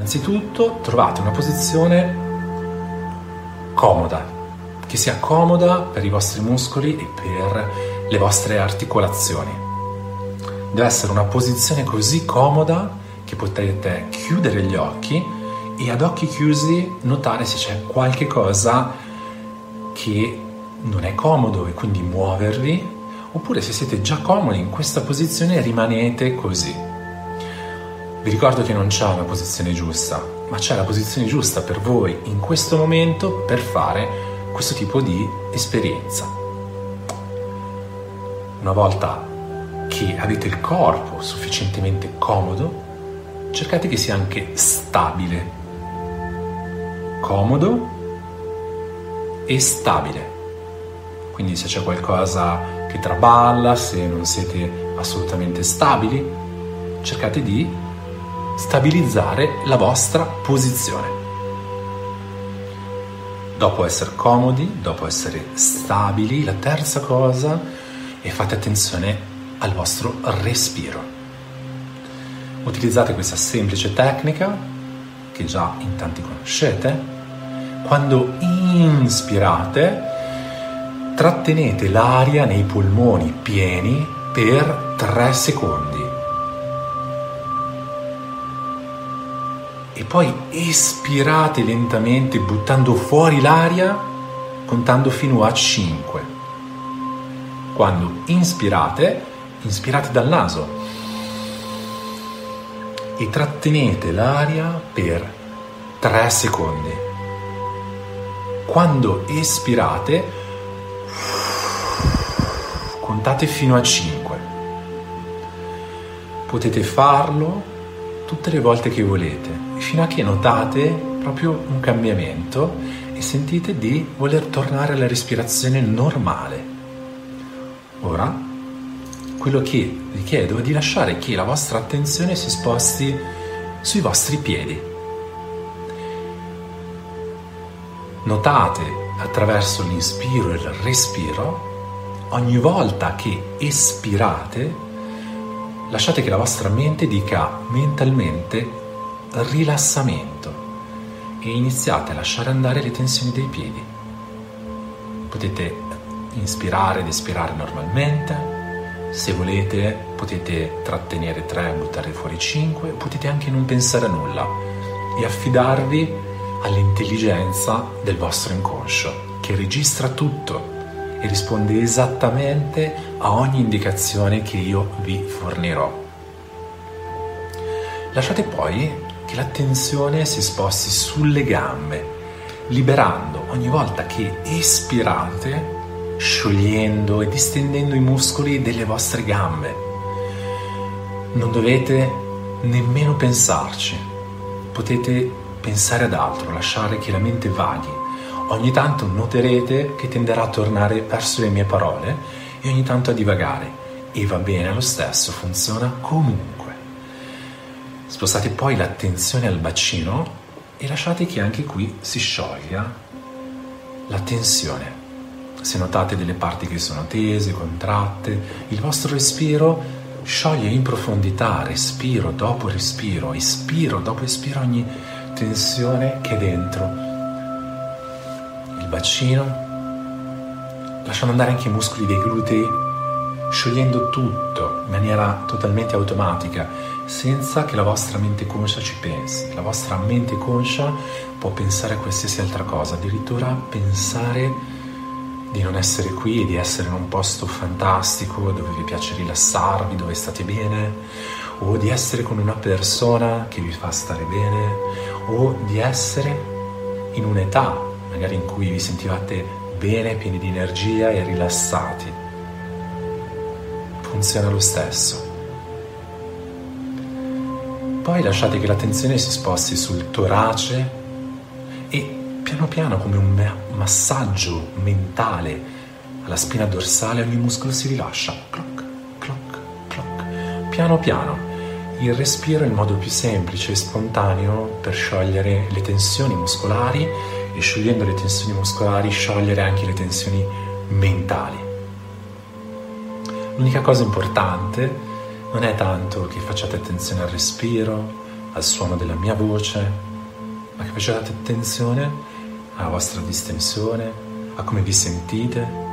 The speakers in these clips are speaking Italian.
Innanzitutto trovate una posizione comoda, che sia comoda per i vostri muscoli e per le vostre articolazioni. Deve essere una posizione così comoda che potete chiudere gli occhi e ad occhi chiusi notare se c'è qualche cosa che non è comodo e quindi muovervi, oppure se siete già comodi in questa posizione rimanete così. Vi ricordo che non c'è una posizione giusta, ma c'è la posizione giusta per voi in questo momento per fare questo tipo di esperienza. Una volta che avete il corpo sufficientemente comodo, cercate che sia anche stabile. Comodo e stabile. Quindi se c'è qualcosa che traballa, se non siete assolutamente stabili, cercate di stabilizzare la vostra posizione. Dopo essere comodi, dopo essere stabili, la terza cosa è fate attenzione al vostro respiro. Utilizzate questa semplice tecnica che già in tanti conoscete. Quando inspirate, trattenete l'aria nei polmoni pieni per 3 secondi. Poi espirate lentamente buttando fuori l'aria contando fino a 5. Quando inspirate, inspirate dal naso e trattenete l'aria per 3 secondi. Quando espirate, contate fino a 5. Potete farlo tutte le volte che volete, fino a che notate proprio un cambiamento e sentite di voler tornare alla respirazione normale. Ora, quello che vi chiedo è di lasciare che la vostra attenzione si sposti sui vostri piedi. Notate attraverso l'inspiro e il respiro, ogni volta che espirate, lasciate che la vostra mente dica mentalmente rilassamento e iniziate a lasciare andare le tensioni dei piedi. Potete inspirare ed espirare normalmente, se volete potete trattenere 3 e buttare fuori 5, potete anche non pensare a nulla e affidarvi all'intelligenza del vostro inconscio che registra tutto e risponde esattamente a ogni indicazione che io vi fornirò. Lasciate poi che l'attenzione si sposti sulle gambe, liberando ogni volta che espirate, sciogliendo e distendendo i muscoli delle vostre gambe. Non dovete nemmeno pensarci, potete pensare ad altro, lasciare che la mente vaghi Ogni tanto noterete che tenderà a tornare verso le mie parole e ogni tanto a divagare. E va bene lo stesso, funziona comunque. Spostate poi l'attenzione al bacino e lasciate che anche qui si scioglia la tensione. Se notate delle parti che sono tese, contratte, il vostro respiro scioglie in profondità, respiro dopo respiro, espiro dopo espiro ogni tensione che è dentro bacino, lasciando andare anche i muscoli dei glutei, sciogliendo tutto in maniera totalmente automatica, senza che la vostra mente conscia ci pensi. La vostra mente conscia può pensare a qualsiasi altra cosa, addirittura pensare di non essere qui, di essere in un posto fantastico dove vi piace rilassarvi, dove state bene, o di essere con una persona che vi fa stare bene, o di essere in un'età magari in cui vi sentivate bene, pieni di energia e rilassati. Funziona lo stesso. Poi lasciate che l'attenzione si sposti sul torace e piano piano come un massaggio mentale alla spina dorsale ogni muscolo si rilascia. Cloc, cloc, cloc. Piano piano. Il respiro è il modo più semplice e spontaneo per sciogliere le tensioni muscolari e sciogliendo le tensioni muscolari sciogliere anche le tensioni mentali. L'unica cosa importante non è tanto che facciate attenzione al respiro, al suono della mia voce, ma che facciate attenzione alla vostra distensione, a come vi sentite.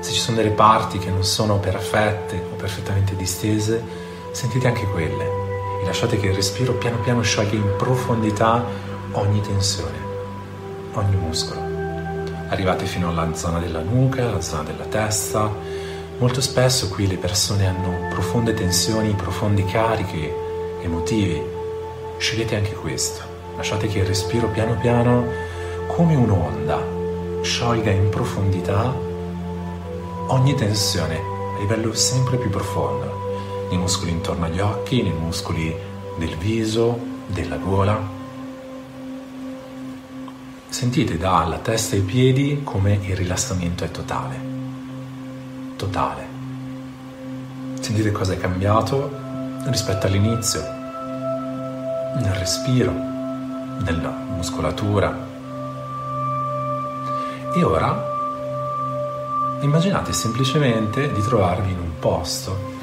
Se ci sono delle parti che non sono perfette o perfettamente distese, sentite anche quelle e lasciate che il respiro piano piano scioglie in profondità ogni tensione, ogni muscolo. Arrivate fino alla zona della nuca, alla zona della testa, Molto spesso qui le persone hanno profonde tensioni, profondi carichi emotivi. Scegliete anche questo. Lasciate che il respiro piano piano, come un'onda, sciolga in profondità ogni tensione a livello sempre più profondo, nei muscoli intorno agli occhi, nei muscoli del viso, della gola. Sentite dalla testa ai piedi come il rilassamento è totale totale. Sentite cosa è cambiato rispetto all'inizio, nel respiro, nella muscolatura. E ora immaginate semplicemente di trovarvi in un posto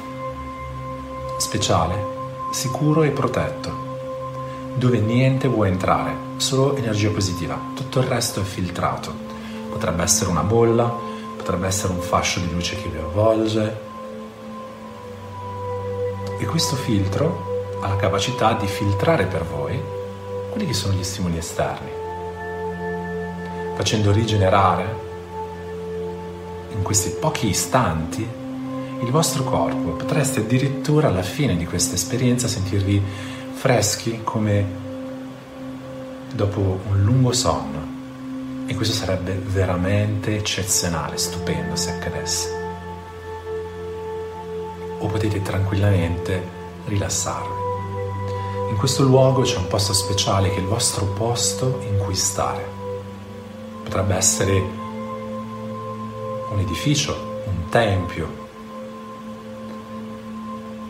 speciale, sicuro e protetto, dove niente può entrare, solo energia positiva, tutto il resto è filtrato. Potrebbe essere una bolla, potrebbe essere un fascio di luce che vi avvolge. E questo filtro ha la capacità di filtrare per voi quelli che sono gli stimoli esterni, facendo rigenerare in questi pochi istanti il vostro corpo. Potreste addirittura alla fine di questa esperienza sentirvi freschi come dopo un lungo sonno e questo sarebbe veramente eccezionale, stupendo se accadesse. O potete tranquillamente rilassarvi. In questo luogo c'è un posto speciale che è il vostro posto in cui stare. Potrebbe essere un edificio, un tempio,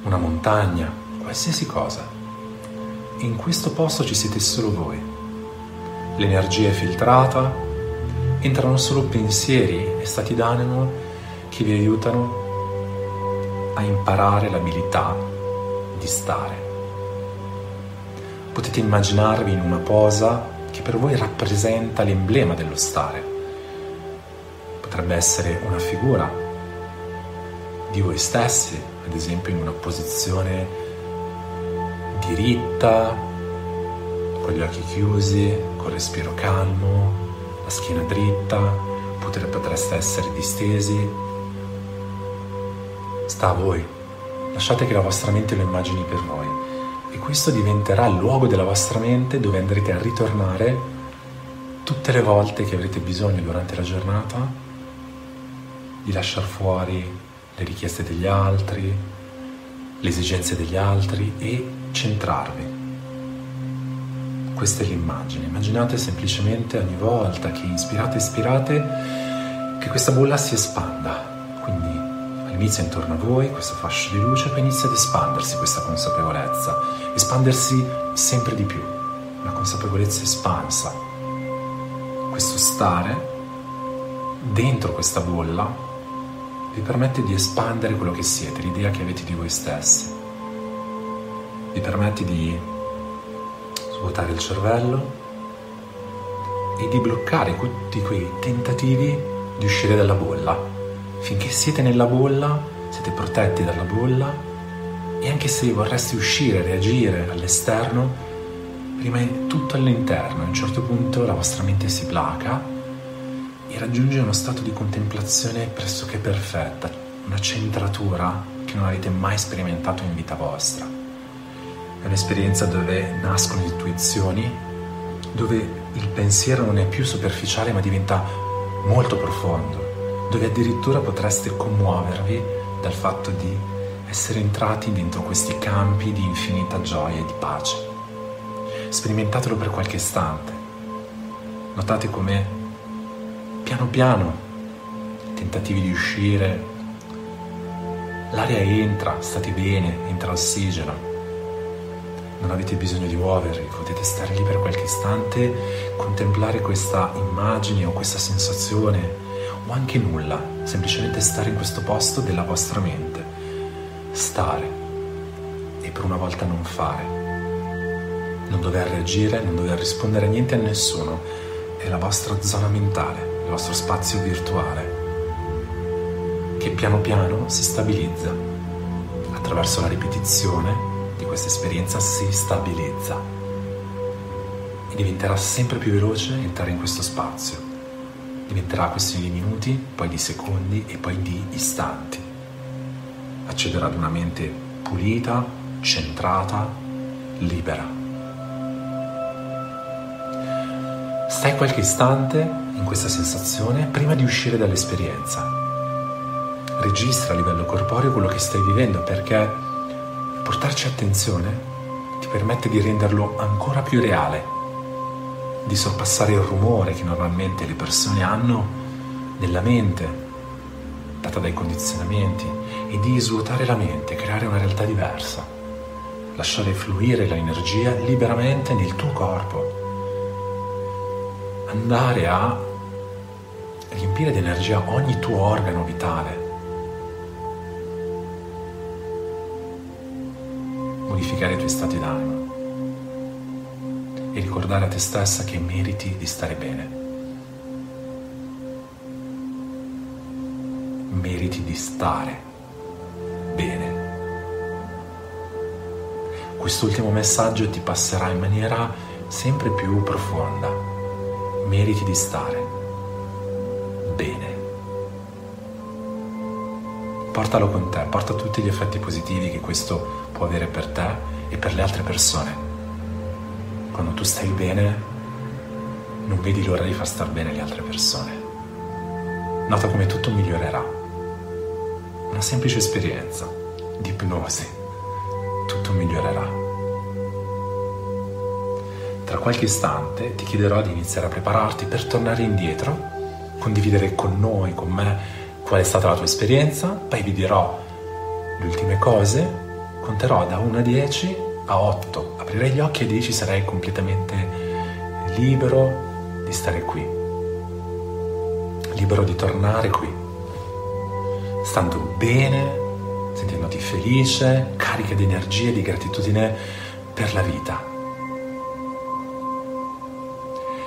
una montagna, qualsiasi cosa. In questo posto ci siete solo voi. L'energia è filtrata, entrano solo pensieri e stati d'animo che vi aiutano a imparare l'abilità di stare. Potete immaginarvi in una posa che per voi rappresenta l'emblema dello stare. Potrebbe essere una figura di voi stessi, ad esempio in una posizione diritta, con gli occhi chiusi, con il respiro calmo, la schiena dritta, potreste essere distesi. Sta a voi. Lasciate che la vostra mente lo immagini per voi e questo diventerà il luogo della vostra mente dove andrete a ritornare tutte le volte che avrete bisogno durante la giornata di lasciare fuori le richieste degli altri, le esigenze degli altri e centrarvi questa è l'immagine. Immaginate semplicemente ogni volta che inspirate espirate che questa bolla si espanda. Quindi all'inizio intorno a voi questo fascio di luce, poi inizia ad espandersi questa consapevolezza, espandersi sempre di più, una consapevolezza espansa. Questo stare dentro questa bolla vi permette di espandere quello che siete, l'idea che avete di voi stessi. Vi permette di svuotare il cervello e di bloccare tutti quei tentativi di uscire dalla bolla. Finché siete nella bolla, siete protetti dalla bolla e anche se vorreste uscire, reagire all'esterno, rimane tutto all'interno. A un certo punto la vostra mente si placa e raggiunge uno stato di contemplazione pressoché perfetta, una centratura che non avete mai sperimentato in vita vostra. È un'esperienza dove nascono intuizioni, dove il pensiero non è più superficiale ma diventa molto profondo, dove addirittura potreste commuovervi dal fatto di essere entrati dentro questi campi di infinita gioia e di pace. Sperimentatelo per qualche istante. Notate come piano piano tentativi di uscire, l'aria entra, state bene, entra ossigeno. Non avete bisogno di muovervi, potete stare lì per qualche istante, contemplare questa immagine o questa sensazione o anche nulla, semplicemente stare in questo posto della vostra mente. Stare e per una volta non fare. Non dover reagire, non dover rispondere a niente a nessuno. È la vostra zona mentale, il vostro spazio virtuale che piano piano si stabilizza. Attraverso la ripetizione questa esperienza si stabilizza e diventerà sempre più veloce entrare in questo spazio. Diventerà questione di minuti, poi di secondi e poi di istanti. Accederà ad una mente pulita, centrata, libera. Stai qualche istante in questa sensazione prima di uscire dall'esperienza registra a livello corporeo quello che stai vivendo perché portarci attenzione ti permette di renderlo ancora più reale, di sorpassare il rumore che normalmente le persone hanno nella mente, data dai condizionamenti, e di svuotare la mente, creare una realtà diversa, lasciare fluire l'energia liberamente nel tuo corpo, andare a riempire di energia ogni tuo organo vitale modificare i tuoi stati d'animo e ricordare a te stessa che meriti di stare bene. Meriti di stare bene. Quest'ultimo messaggio ti passerà in maniera sempre più profonda. Meriti di stare Portalo con te, porta tutti gli effetti positivi che questo può avere per te e per le altre persone. Quando tu stai bene, non vedi l'ora di far star bene le altre persone. Nota come tutto migliorerà. Una semplice esperienza di ipnosi. Tutto migliorerà. Tra qualche istante ti chiederò di iniziare a prepararti per tornare indietro, condividere con noi, con me, qual è stata la tua esperienza, poi vi dirò le ultime cose conterò da 1 a 10 a 8. Aprirei gli occhi e a 10 sarei completamente libero di stare qui, libero di tornare qui, stando bene, sentendoti felice, carica di energia e di gratitudine per la vita.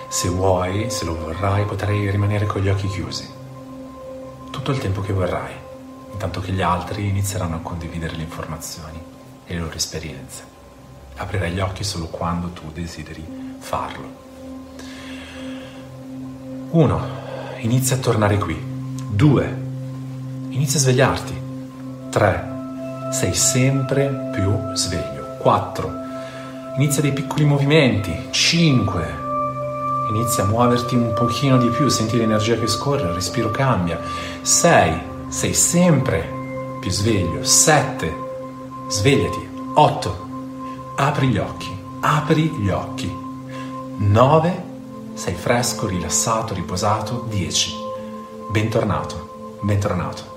Se vuoi, se lo vorrai, potrai rimanere con gli occhi chiusi tutto il tempo che vorrai intanto che gli altri inizieranno a condividere le informazioni e le loro esperienze. Aprirai gli occhi solo quando tu desideri farlo. 1. Inizia a tornare qui. 2. Inizia a svegliarti. 3. Sei sempre più sveglio. 4. Inizia dei piccoli movimenti. 5. Inizia a muoverti un pochino di più, senti l'energia che scorre, il respiro cambia. 6 sei sempre più sveglio. 7. Svegliati. 8. Apri gli occhi. Apri gli occhi. 9. Sei fresco, rilassato, riposato. 10. Bentornato. Bentornato.